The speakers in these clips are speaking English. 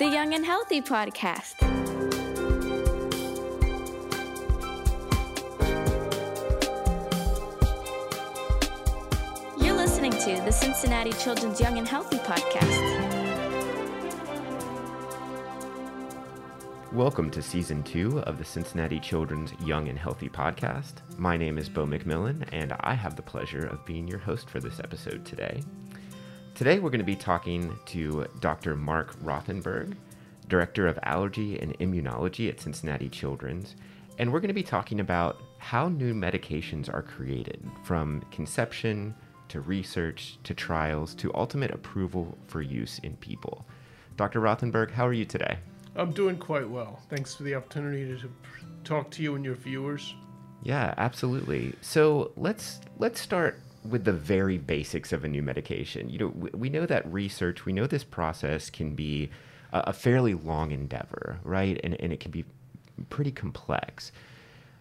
the Young and Healthy podcast. You're listening to the Cincinnati Children's Young and Healthy podcast. Welcome to season two of the Cincinnati Children's Young and Healthy podcast. My name is Bo McMillan, and I have the pleasure of being your host for this episode today. Today, we're going to be talking to Dr. Mark Rothenberg, Director of Allergy and Immunology at Cincinnati Children's, and we're going to be talking about how new medications are created from conception to research to trials to ultimate approval for use in people. Dr. Rothenberg, how are you today? I'm doing quite well. Thanks for the opportunity to talk to you and your viewers. Yeah, absolutely. So let's let's start with the very basics of a new medication. You know, we, we know that research, we know this process can be a, a fairly long endeavor, right? And, and it can be pretty complex.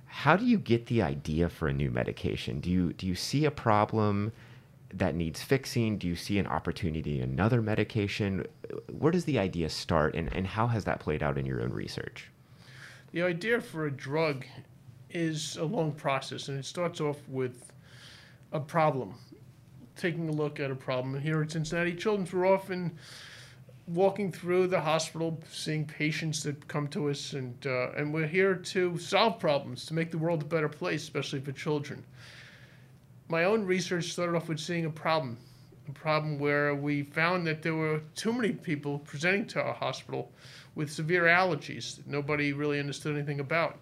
How do you get the idea for a new medication? Do you do you see a problem that needs fixing? Do you see an opportunity in another medication? Where does the idea start and, and how has that played out in your own research? The idea for a drug is a long process and it starts off with a problem, taking a look at a problem. Here at Cincinnati Children's, we're often walking through the hospital, seeing patients that come to us, and uh, and we're here to solve problems, to make the world a better place, especially for children. My own research started off with seeing a problem, a problem where we found that there were too many people presenting to our hospital with severe allergies that nobody really understood anything about.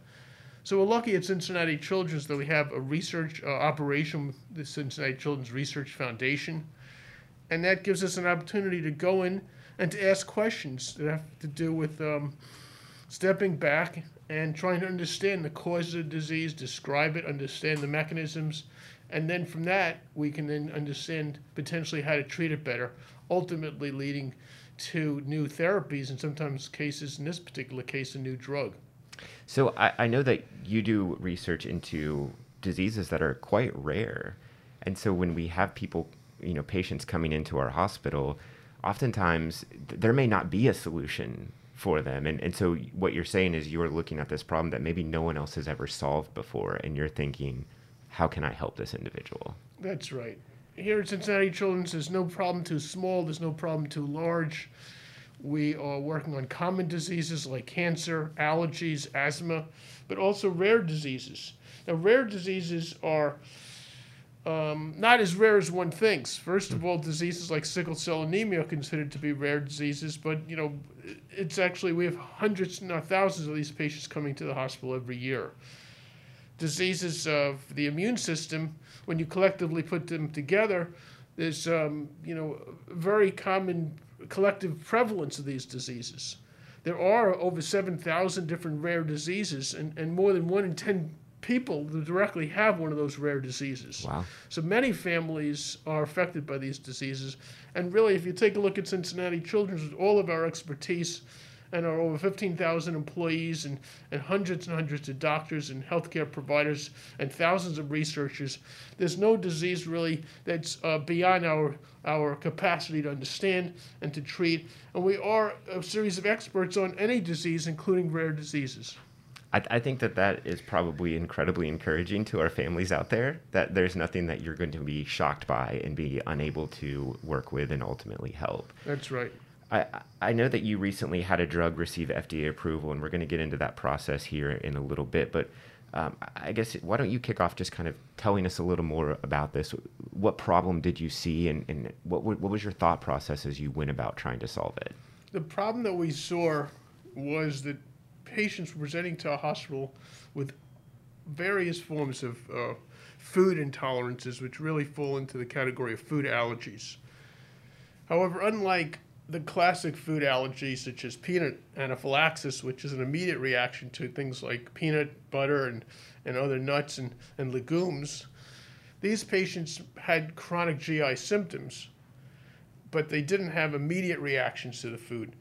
So we're lucky at Cincinnati Children's that we have a research uh, operation, with the Cincinnati Children's Research Foundation, and that gives us an opportunity to go in and to ask questions that have to do with um, stepping back and trying to understand the cause of the disease, describe it, understand the mechanisms, and then from that we can then understand potentially how to treat it better, ultimately leading to new therapies and sometimes cases, in this particular case, a new drug. So I, I know that you do research into diseases that are quite rare. And so when we have people, you know, patients coming into our hospital, oftentimes th- there may not be a solution for them. And, and so what you're saying is you're looking at this problem that maybe no one else has ever solved before. And you're thinking, how can I help this individual? That's right. Here at Cincinnati Children's, there's no problem too small, there's no problem too large. We are working on common diseases like cancer, allergies, asthma, but also rare diseases. Now, rare diseases are um, not as rare as one thinks. First of all, diseases like sickle cell anemia are considered to be rare diseases, but you know, it's actually we have hundreds, not thousands, of these patients coming to the hospital every year. Diseases of the immune system, when you collectively put them together, there's um, you know very common collective prevalence of these diseases. There are over 7,000 different rare diseases, and, and more than one in 10 people directly have one of those rare diseases. Wow. So many families are affected by these diseases. And really, if you take a look at Cincinnati Children's, with all of our expertise and our over 15,000 employees and, and hundreds and hundreds of doctors and healthcare providers and thousands of researchers, there's no disease really that's uh, beyond our, our capacity to understand and to treat. And we are a series of experts on any disease, including rare diseases. I, I think that that is probably incredibly encouraging to our families out there that there's nothing that you're going to be shocked by and be unable to work with and ultimately help. That's right. I, I know that you recently had a drug receive FDA approval, and we're going to get into that process here in a little bit. But um, I guess why don't you kick off just kind of telling us a little more about this? What problem did you see, and, and what, what was your thought process as you went about trying to solve it? The problem that we saw was that patients were presenting to a hospital with various forms of uh, food intolerances, which really fall into the category of food allergies. However, unlike the classic food allergies such as peanut anaphylaxis, which is an immediate reaction to things like peanut butter and, and other nuts and, and legumes, these patients had chronic GI symptoms, but they didn't have immediate reactions to the food.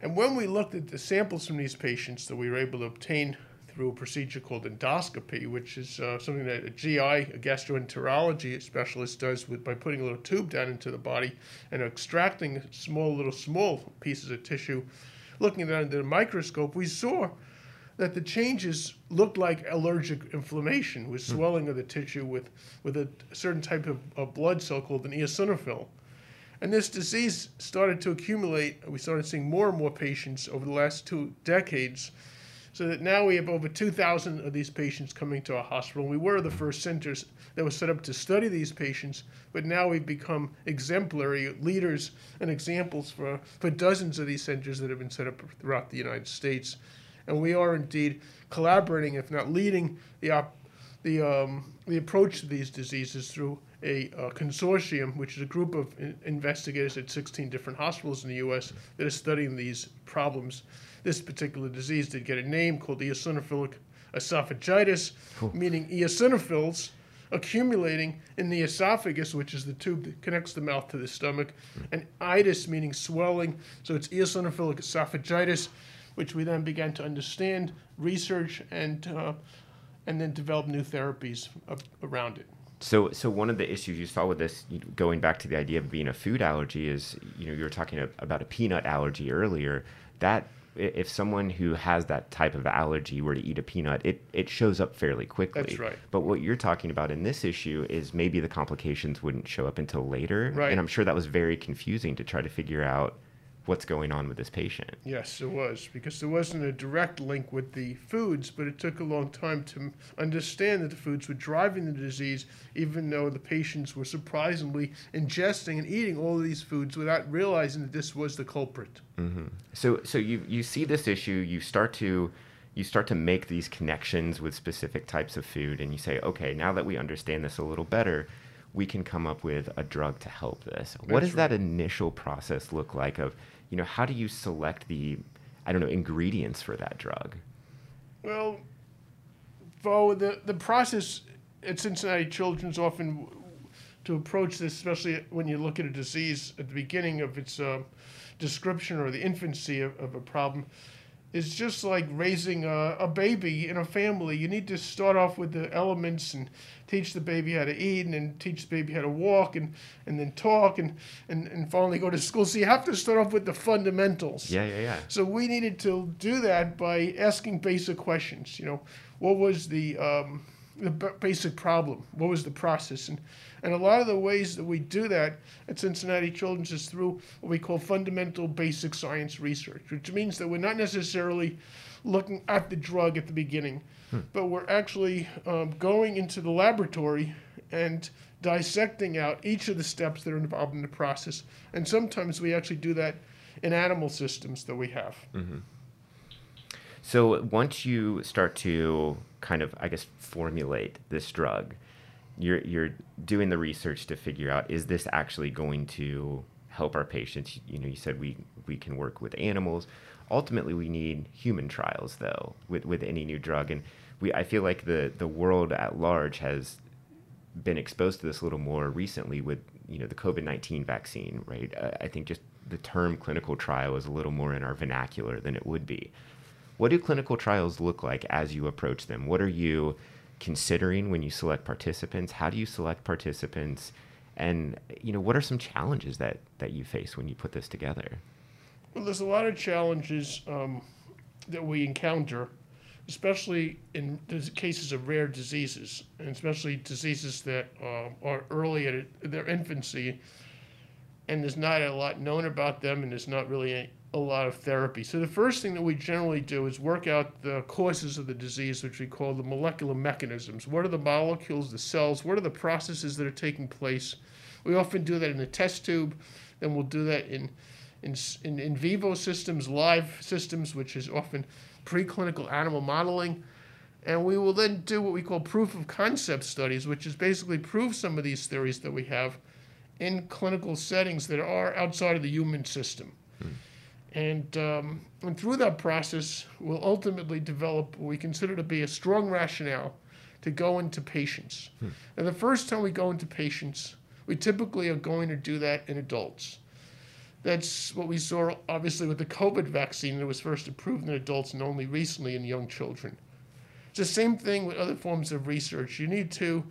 And when we looked at the samples from these patients that we were able to obtain through a procedure called endoscopy, which is uh, something that a GI, a gastroenterology specialist does with by putting a little tube down into the body and extracting small little small pieces of tissue. looking at it under the microscope, we saw that the changes looked like allergic inflammation with swelling of the tissue with, with a certain type of, of blood cell called an eosinophil. And this disease started to accumulate. We started seeing more and more patients over the last two decades, so that now we have over 2,000 of these patients coming to our hospital. We were the first centers that was set up to study these patients, but now we've become exemplary leaders and examples for, for dozens of these centers that have been set up throughout the United States. And we are indeed collaborating, if not leading, the, op- the, um, the approach to these diseases through a, uh consortium, which is a group of in- investigators at 16 different hospitals in the U.S. that are studying these problems. This particular disease did get a name called eosinophilic esophagitis, meaning eosinophils accumulating in the esophagus, which is the tube that connects the mouth to the stomach, and itis, meaning swelling. So it's eosinophilic esophagitis, which we then began to understand, research, and uh, and then develop new therapies around it. So, so one of the issues you saw with this, you know, going back to the idea of being a food allergy, is you know you were talking about a peanut allergy earlier. That if someone who has that type of allergy were to eat a peanut, it it shows up fairly quickly. That's right. But what you're talking about in this issue is maybe the complications wouldn't show up until later. Right. And I'm sure that was very confusing to try to figure out what's going on with this patient. Yes, it was because there wasn't a direct link with the foods, but it took a long time to understand that the foods were driving the disease, even though the patients were surprisingly ingesting and eating all of these foods without realizing that this was the culprit. Mm-hmm. So so you you see this issue, you start to you start to make these connections with specific types of food and you say, okay, now that we understand this a little better, we can come up with a drug to help this. what That's does that initial process look like of, you know, how do you select the I don't know, ingredients for that drug? Well, Bo, the, the process at Cincinnati Children's often to approach this, especially when you look at a disease at the beginning of its uh, description or the infancy of, of a problem, is just like raising a, a baby in a family. You need to start off with the elements and teach the baby how to eat and then teach the baby how to walk and, and then talk and, and, and finally go to school. So you have to start off with the fundamentals. Yeah, yeah, yeah. So we needed to do that by asking basic questions. You know, what was the um, the basic problem? What was the process? And and a lot of the ways that we do that at Cincinnati Children's is through what we call fundamental basic science research, which means that we're not necessarily looking at the drug at the beginning, but we're actually um, going into the laboratory and dissecting out each of the steps that are involved in the process. And sometimes we actually do that in animal systems that we have. So once you start to kind of, I guess, formulate this drug, you're you're doing the research to figure out is this actually going to help our patients? You know, you said we we can work with animals. Ultimately, we need human trials though with with any new drug, and we I feel like the the world at large has been exposed to this a little more recently with you know the COVID nineteen vaccine, right? Uh, I think just the term clinical trial is a little more in our vernacular than it would be. What do clinical trials look like as you approach them? What are you considering when you select participants? How do you select participants? And you know, what are some challenges that that you face when you put this together? Well, there's a lot of challenges um, that we encounter, especially in the cases of rare diseases, and especially diseases that uh, are early at their infancy, and there's not a lot known about them, and there's not really a, lot of therapy. So the first thing that we generally do is work out the causes of the disease, which we call the molecular mechanisms. What are the molecules, the cells? What are the processes that are taking place? We often do that in a test tube. Then we'll do that in in, in, in vivo systems, live systems, which is often preclinical animal modeling. And we will then do what we call proof of concept studies, which is basically prove some of these theories that we have in clinical settings that are outside of the human system. Hmm. And, um, and through that process, we'll ultimately develop what we consider to be a strong rationale to go into patients. And the first time we go into patients, we typically are going to do that in adults. That's what we saw, obviously, with the COVID vaccine that was first approved in adults and only recently in young children. It's the same thing with other forms of research. You need to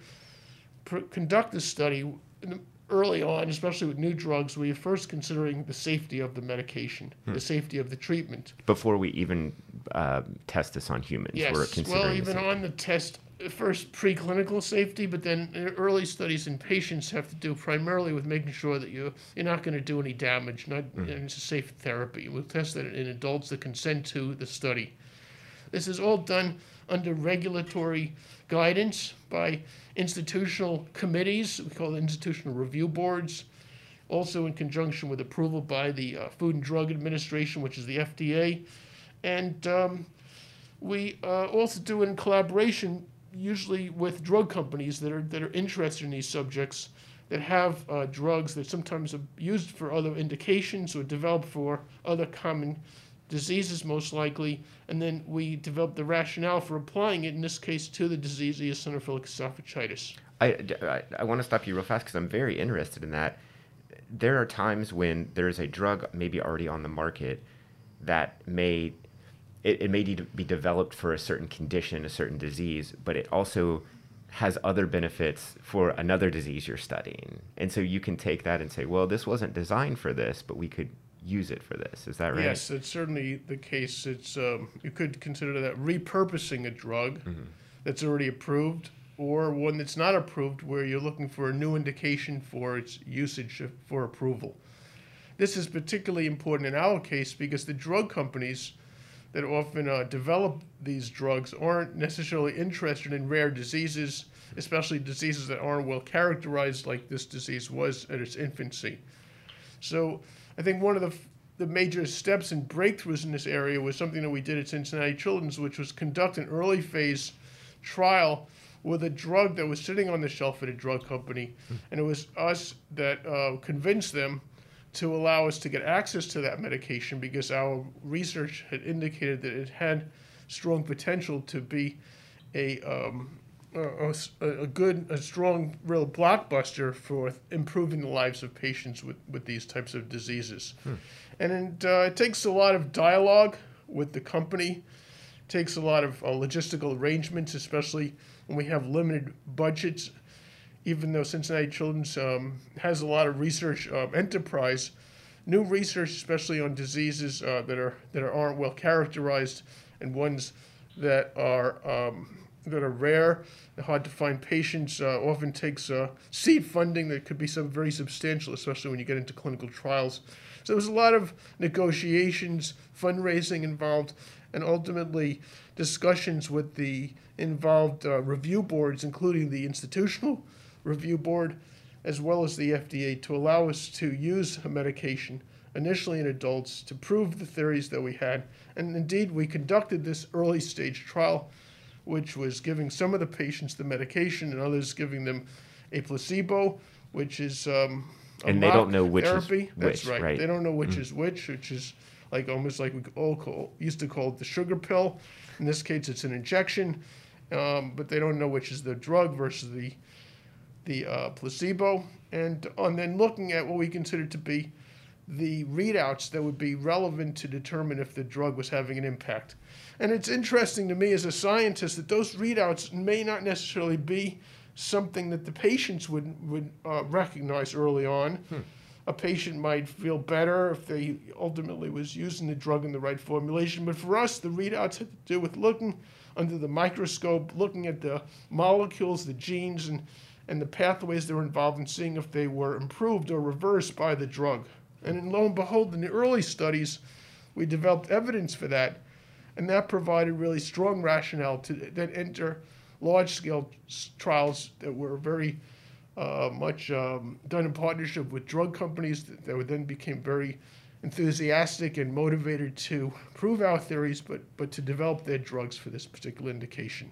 pr- conduct a study in the early on, especially with new drugs, you're first considering the safety of the medication, the safety of the treatment. Before we even uh, test this on humans, we're Yes, well, even on the test, first preclinical safety, but then early studies in patients have to do primarily with making sure that you you're not going to do any damage. Not Mm-hmm. and it's a safe therapy. We'll test that in adults that consent to the study. This is all done under regulatory guidance by institutional committees. We call it institutional review boards. Also, in conjunction with approval by the uh, Food and Drug Administration, which is the FDA, and um, we uh, also do it in collaboration, usually with drug companies that are that are interested in these subjects, that have uh, drugs that sometimes are used for other indications or developed for other common diseases, most likely, and then we develop the rationale for applying it in this case to the disease eosinophilic esophagitis. I, I, want to stop you real fast because I'm very interested in that. There are times when there is a drug maybe already on the market that may it, it may need to be developed for a certain condition, a certain disease, but it also has other benefits for another disease you're studying. And so you can take that and say, well, this wasn't designed for this, but we could use it for this. Is that right? Yes, it's certainly the case. It's um, you could consider that repurposing a drug that's already approved, or one that's not approved, where you're looking for a new indication for its usage for approval. This is particularly important in our case because the drug companies that often uh, develop these drugs aren't necessarily interested in rare diseases, especially diseases that aren't well characterized, like this disease was at its infancy. So I think one of the, the major steps and breakthroughs in this area was something that we did at Cincinnati Children's, which was conduct an early phase trial with a drug that was sitting on the shelf at a drug company. And it was us that uh, convinced them to allow us to get access to that medication because our research had indicated that it had strong potential to be a um, a, a- good, a strong, real blockbuster for improving the lives of patients with, with these types of diseases. And it, uh, it takes a lot of dialogue with the company, takes a lot of uh, logistical arrangements, especially when we have limited budgets. Even though Cincinnati Children's um, has a lot of research um, enterprise, new research, especially on diseases uh, that are that aren't well characterized and ones that are um, that are rare, hard to find patients, uh, often takes uh, seed funding that could be some very substantial, especially when you get into clinical trials. So there was a lot of negotiations, fundraising involved, and ultimately discussions with the involved uh, review boards, including the institutional review board, as well as the FDA, to allow us to use a medication initially in adults to prove the theories that we had. And indeed, we conducted this early stage trial, which was giving some of the patients the medication and others giving them a placebo, which is um, a And they don't know which is therapy. That's which, right. right. They don't know which is which, which is like almost like we all call, used to call it the sugar pill. In this case, it's an injection, um, but they don't know which is the drug versus the the uh, placebo, and and then looking at what we consider to be the readouts that would be relevant to determine if the drug was having an impact. And it's interesting to me as a scientist that those readouts may not necessarily be something that the patients would would uh, recognize early on. A patient might feel better if they ultimately was using the drug in the right formulation. But for us, the readouts had to do with looking under the microscope, looking at the molecules, the genes, and, and the pathways that were involved in seeing if they were improved or reversed by the drug. And lo and behold, in the early studies, we developed evidence for that, and that provided really strong rationale to then enter large-scale trials that were very uh, much um, done in partnership with drug companies that, that then became very enthusiastic and motivated to prove our theories, but but to develop their drugs for this particular indication.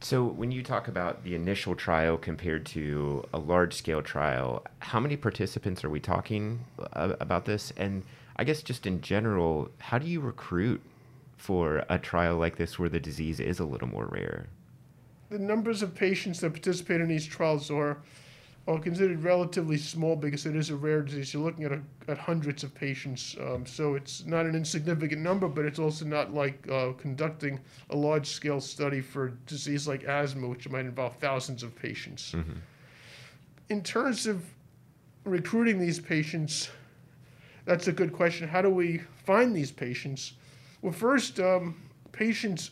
So when you talk about the initial trial compared to a large scale trial, how many participants are we talking about this? And I guess just in general, how do you recruit for a trial like this where the disease is a little more rare? The numbers of patients that participate in these trials are are considered relatively small because it is a rare disease. You're looking at a, at hundreds of patients, um, so it's not an insignificant number, but it's also not like uh, conducting a large scale study for a disease like asthma, which might involve thousands of patients. In terms of recruiting these patients, that's a good question. How do we find these patients? Well, first, um, patients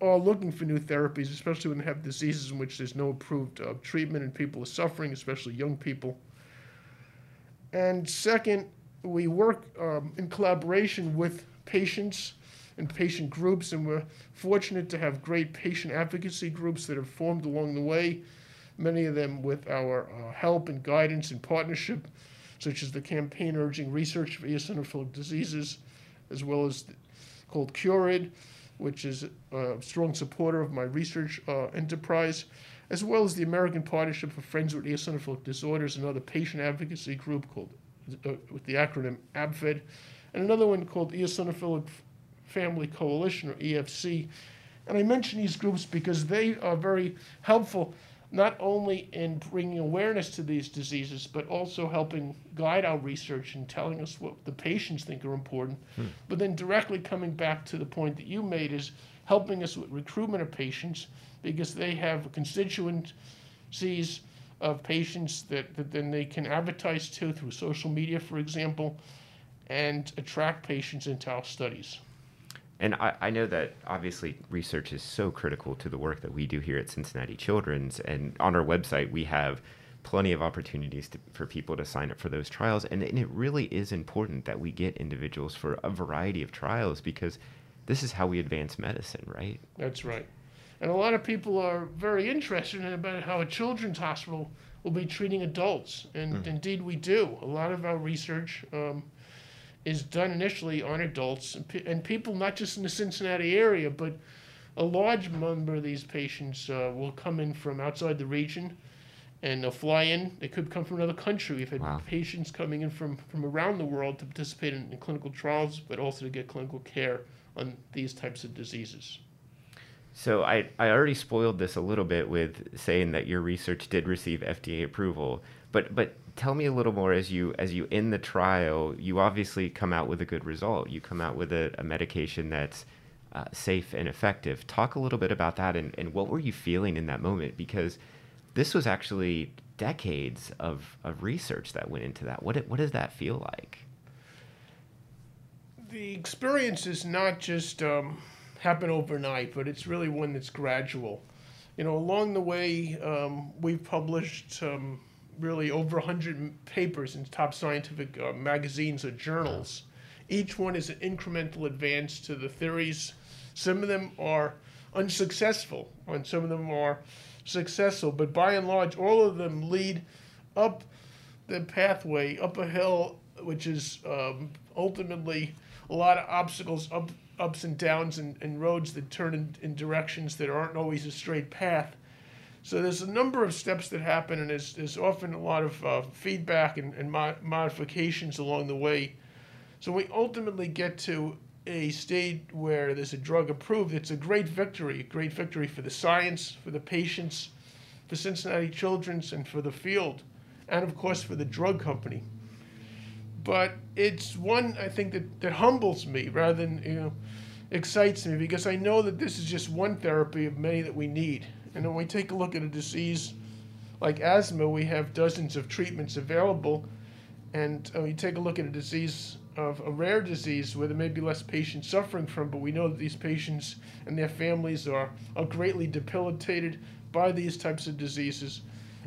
are looking for new therapies, especially when they have diseases in which there's no approved uh, treatment and people are suffering, especially young people. And second, we work um, in collaboration with patients and patient groups, and we're fortunate to have great patient advocacy groups that have formed along the way, many of them with our uh, help and guidance and partnership, such as the campaign urging research for eosinophilic diseases, as well as the, called CURED, which is a strong supporter of my research uh, enterprise, as well as the American Partnership for Friends with Eosinophilic Disorders, another patient advocacy group called uh, with the acronym APFED, and another one called Eosinophilic Family Coalition, or EFC. And I mention these groups because they are very helpful not only in bringing awareness to these diseases, but also helping guide our research and telling us what the patients think are important. Hmm. But then directly coming back to the point that you made is helping us with recruitment of patients because they have constituencies of patients that, that then they can advertise to through social media, for example, and attract patients into our studies. And I, I, know that obviously research is so critical to the work that we do here at Cincinnati Children's. And on our website, we have plenty of opportunities to, for people to sign up for those trials. And, and it really is important that we get individuals for a variety of trials because this is how we advance medicine, right? That's right. And a lot of people are very interested in about how a children's hospital will be treating adults. And mm. indeed, we do. A lot of our research. Um, is done initially on adults and, and, people not just in the Cincinnati area, but a large number of these patients uh, will come in from outside the region and they'll fly in. They could come from another country. We've had wow. patients coming in from, from around the world to participate in, in clinical trials, but also to get clinical care on these types of diseases. So I, I already spoiled this a little bit with saying that your research did receive FDA approval, but but tell me a little more as you as you in the trial. You obviously come out with a good result. You come out with a, a medication that's uh, safe and effective. Talk a little bit about that and, and what were you feeling in that moment? Because this was actually decades of, of research that went into that. What, what does that feel like? The experience is not just um, happen overnight but it's really one that's gradual. You know along the way um, we've published um, really over 100 papers in top scientific uh, magazines or journals. Each one is an incremental advance to the theories. Some of them are unsuccessful, and some of them are successful, but by and large, all of them lead up the pathway, up a hill, which is um, ultimately a lot of obstacles, up, ups and downs, and, and roads that turn in, in directions that aren't always a straight path. So there's a number of steps that happen, and there's, there's often a lot of uh, feedback and, and mo- modifications along the way. So we ultimately get to a state where there's a drug approved. It's a great victory, a great victory for the science, for the patients, for Cincinnati Children's, and for the field, and of course for the drug company. But it's one I think that, that humbles me rather than you know excites me because I know that this is just one therapy of many that we need. And when we take a look at a disease like asthma, we have dozens of treatments available. And uh, we take a look at a disease of a rare disease where there may be less patients suffering from, but we know that these patients and their families are, are greatly debilitated by these types of diseases.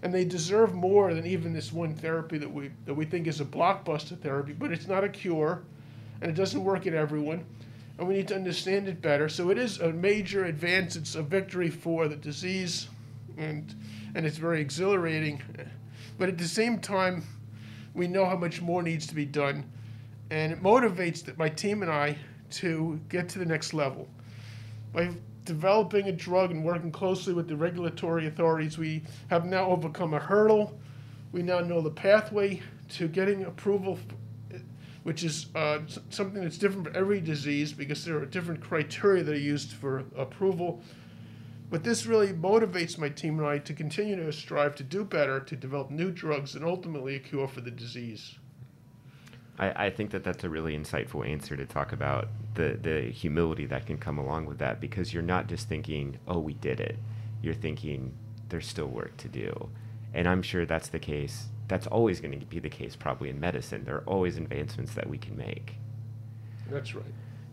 And they deserve more than even this one therapy that we, that we think is a blockbuster therapy, but it's not a cure and it doesn't work in everyone and we need to understand it better. So it is a major advance. It's a victory for the disease, and and it's very exhilarating. But at the same time, we know how much more needs to be done, and it motivates my team and I to get to the next level. By developing a drug and working closely with the regulatory authorities, we have now overcome a hurdle. We now know the pathway to getting approval which is uh, something that's different for every disease because there are different criteria that are used for approval. But this really motivates my team and I to continue to strive to do better, to develop new drugs, and ultimately a cure for the disease. I, I think that that's a really insightful answer to talk about the, the humility that can come along with that because you're not just thinking, oh, we did it. You're thinking, there's still work to do. And I'm sure that's the case that's always going to be the case probably in medicine. There are always advancements that we can make. That's right.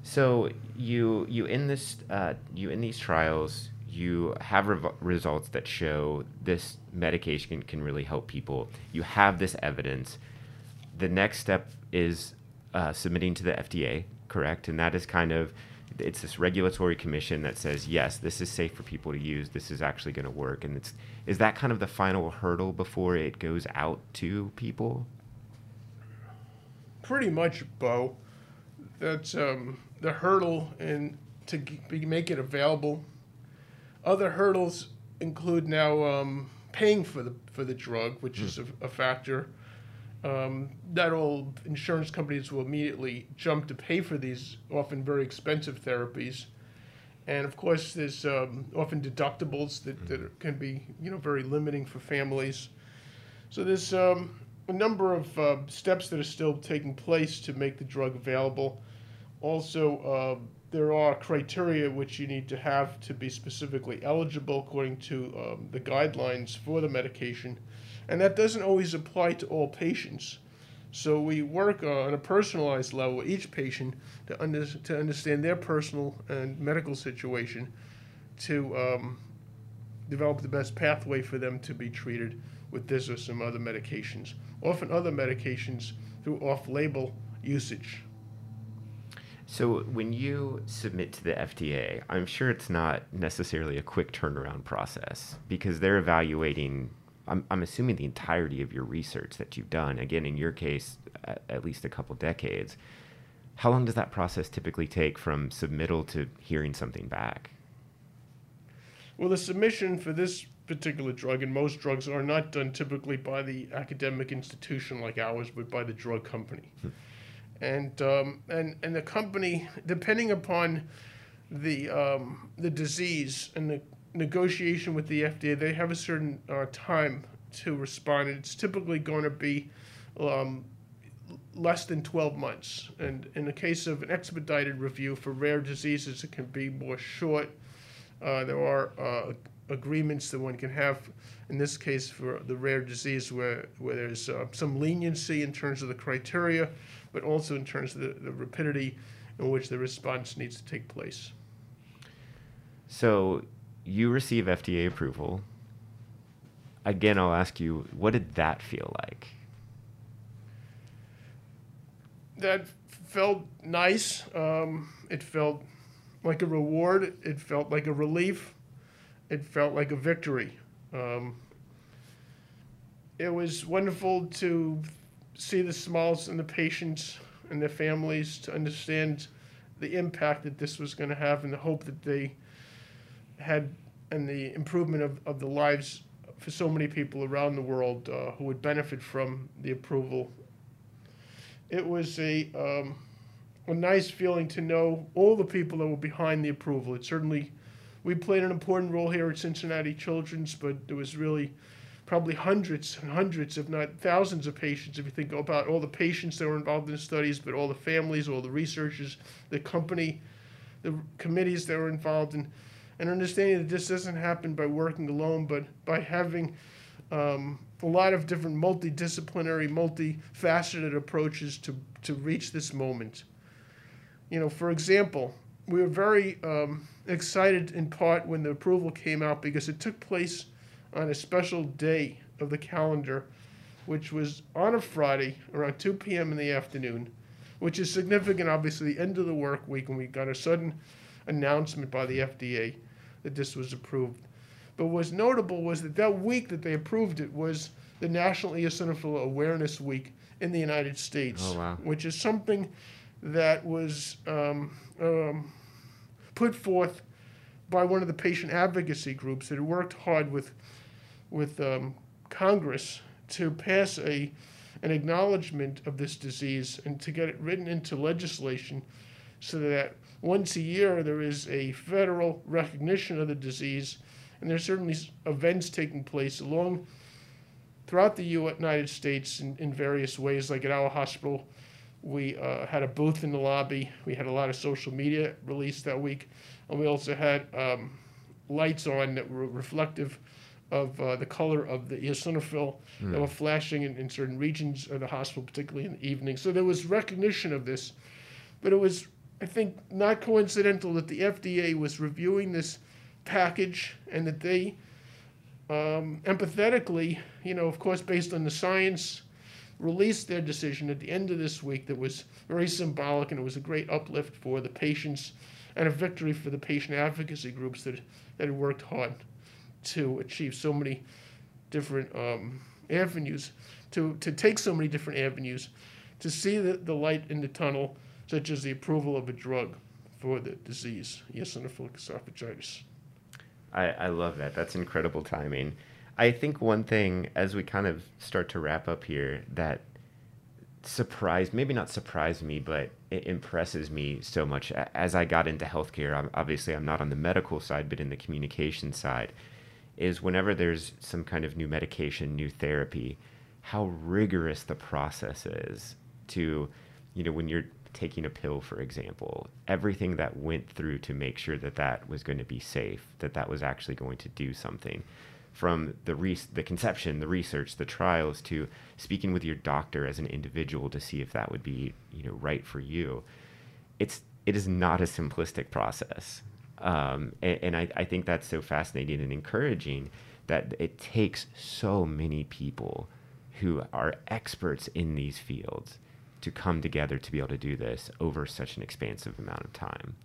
So you you in this uh, you in these trials you have rev- results that show this medication can really help people. You have this evidence. The next step is uh, submitting to the FDA, correct? And that is kind of it's this regulatory commission that says yes, this is safe for people to use. This is actually going to work, and it's is that kind of the final hurdle before it goes out to people. Pretty much, Bo. That's um, the hurdle and to g- make it available. Other hurdles include now um, paying for the for the drug, which is a, a factor. Um, not all insurance companies will immediately jump to pay for these often very expensive therapies, and of course, there's um, often deductibles that, that can be you know very limiting for families. So there's um, a number of uh, steps that are still taking place to make the drug available. Also, uh, there are criteria which you need to have to be specifically eligible according to um, the guidelines for the medication, and that doesn't always apply to all patients. So we work on a personalized level each patient to, under, to understand their personal and medical situation, to um, develop the best pathway for them to be treated with this or some other medications. Often other medications through off-label usage. So when you submit to the FDA, I'm sure it's not necessarily a quick turnaround process because they're evaluating. I'm, I'm assuming the entirety of your research that you've done. Again, in your case, at, at least a couple decades. How long does that process typically take from submittal to hearing something back? Well, the submission for this particular drug and most drugs are not done typically by the academic institution like ours, but by the drug company. and um, and and the company, depending upon the um, the disease and the negotiation with the FDA, they have a certain uh, time to respond. And it's typically going to be um, less than 12 months. And in the case of an expedited review for rare diseases, it can be more short. Uh, there are uh, agreements that one can have, in this case for the rare disease, where, where there's uh, some leniency in terms of the criteria, but also in terms of the, the rapidity in which the response needs to take place. So you receive FDA approval. Again, I'll ask you, what did that feel like? that felt nice. Um, it felt like a reward. It felt like a relief. It felt like a victory. Um, it was wonderful to see the smiles in the patients and their families to understand the impact that this was going to have and the hope that they had and the improvement of, of the lives for so many people around the world uh, who would benefit from the approval it was a um, a nice feeling to know all the people that were behind the approval. It certainly we played an important role here at Cincinnati Children's, but there was really probably hundreds and hundreds, if not thousands, of patients. If you think about all the patients that were involved in the studies, but all the families, all the researchers, the company, the committees that were involved in, and understanding that this doesn't happen by working alone, but by having um, a lot of different multidisciplinary, multifaceted approaches to, to reach this moment. You know, for example, we were very um, excited in part when the approval came out because it took place on a special day of the calendar, which was on a Friday around 2 p.m. in the afternoon, which is significant, obviously, the end of the work week, when we got a sudden announcement by the FDA that this was approved. But what's notable was that that week that they approved it was the National Eosinophilia Awareness Week in the United States, Oh, wow. which is something that was um, um, put forth by one of the patient advocacy groups that had worked hard with with um, Congress to pass a an acknowledgement of this disease and to get it written into legislation so that once a year there is a federal recognition of the disease and there's certainly events taking place along throughout the United States in, in various ways. Like at our hospital, we uh, had a booth in the lobby. We had a lot of social media released that week, and we also had um, lights on that were reflective of uh, the color of the eosinophil that were flashing in, in certain regions of the hospital, particularly in the evening. So there was recognition of this, but it was, I think, not coincidental that the FDA was reviewing this package and that they um, empathetically, you know, of course, based on the science, released their decision at the end of this week that was very symbolic and it was a great uplift for the patients and a victory for the patient advocacy groups that, that had worked hard to achieve so many different um, avenues, to, to take so many different avenues, to see the, the light in the tunnel, such as the approval of a drug for the disease, eosinophilic esophagitis. I, I love that. That's incredible timing. I think one thing as we kind of start to wrap up here that surprised, maybe not surprised me, but it impresses me so much as I got into healthcare. I'm, obviously, I'm not on the medical side, but in the communication side, is whenever there's some kind of new medication, new therapy, how rigorous the process is to, you know, when you're taking a pill, for example, everything that went through to make sure that that was going to be safe, that that was actually going to do something from the re- the conception, the research, the trials to speaking with your doctor as an individual to see if that would be you know right for you. It's it is not a simplistic process, um, and, and I, I think that's so fascinating and encouraging that it takes so many people who are experts in these fields to come together to be able to do this over such an expansive amount of time.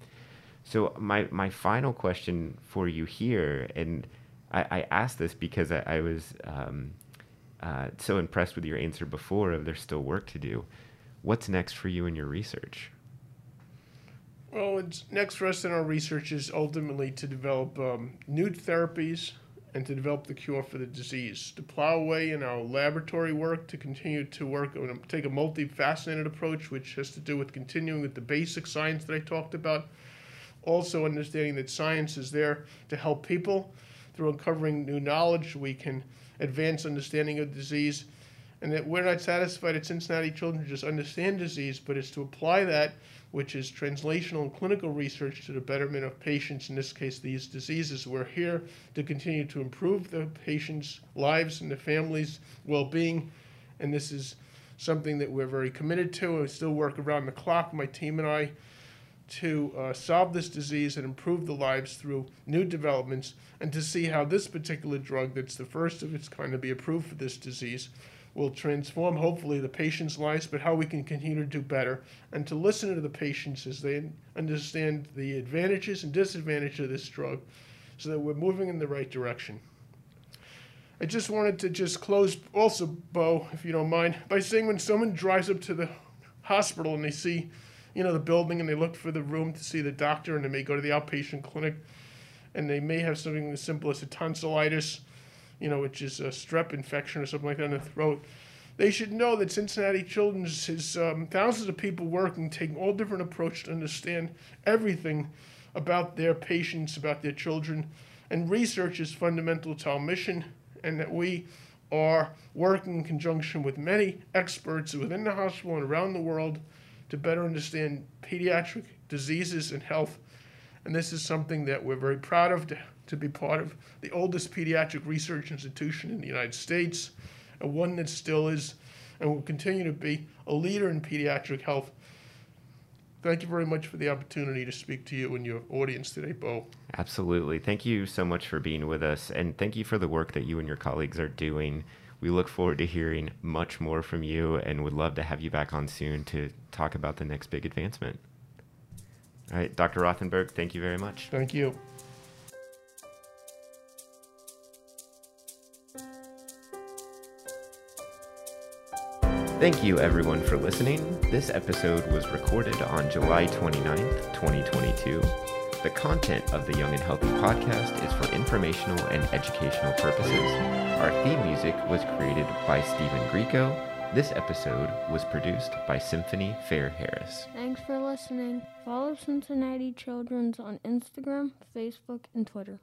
So my my final question for you here, and I, I asked this because I, I was um, uh, so impressed with your answer before of there's still work to do. What's next for you in your research? Well, it's next for us in our research is ultimately to develop um, new therapies and to develop the cure for the disease. To plow away in our laboratory work, to continue to work on take a multifaceted approach, which has to do with continuing with the basic science that I talked about. Also, understanding that science is there to help people. Through uncovering new knowledge, we can advance understanding of disease. And that we're not satisfied at Cincinnati Children to just understand disease, but it's to apply that which is translational and clinical research to the betterment of patients, in this case, these diseases. We're here to continue to improve the patients' lives and the families' well being, and this is something that we're very committed to. We still work around the clock, my team and I, to uh, solve this disease and improve the lives through new developments, and to see how this particular drug, that's the first of its kind to be approved for this disease, will transform hopefully the patients' lives, but how we can continue to do better and to listen to the patients as they understand the advantages and disadvantages of this drug so that we're moving in the right direction. I just wanted to just close also, Bo, if you don't mind, by saying when someone drives up to the hospital and they see, you know, the building and they look for the room to see the doctor and they may go to the outpatient clinic and they may have something as simple as a tonsillitis you know, which is a strep infection or something like that in the throat. They should know that Cincinnati Children's has um, thousands of people working, taking all different approaches to understand everything about their patients, about their children. And research is fundamental to our mission, and that we are working in conjunction with many experts within the hospital and around the world to better understand pediatric diseases and health. And this is something that we're very proud of to to be part of the oldest pediatric research institution in the United States, and one that still is and will continue to be a leader in pediatric health. Thank you very much for the opportunity to speak to you and your audience today, Bo. Absolutely. Thank you so much for being with us, and thank you for the work that you and your colleagues are doing. We look forward to hearing much more from you and would love to have you back on soon to talk about the next big advancement. All right, Dr. Rothenberg, thank you very much. Thank you. Thank you, everyone, for listening. This episode was recorded on July 29th, 2022. The content of the Young and Healthy podcast is for informational and educational purposes. Our theme music was created by Stephen Greco. This episode was produced by Symphony Fair Harris. Thanks for listening. Follow Cincinnati Children's on Instagram, Facebook, and Twitter.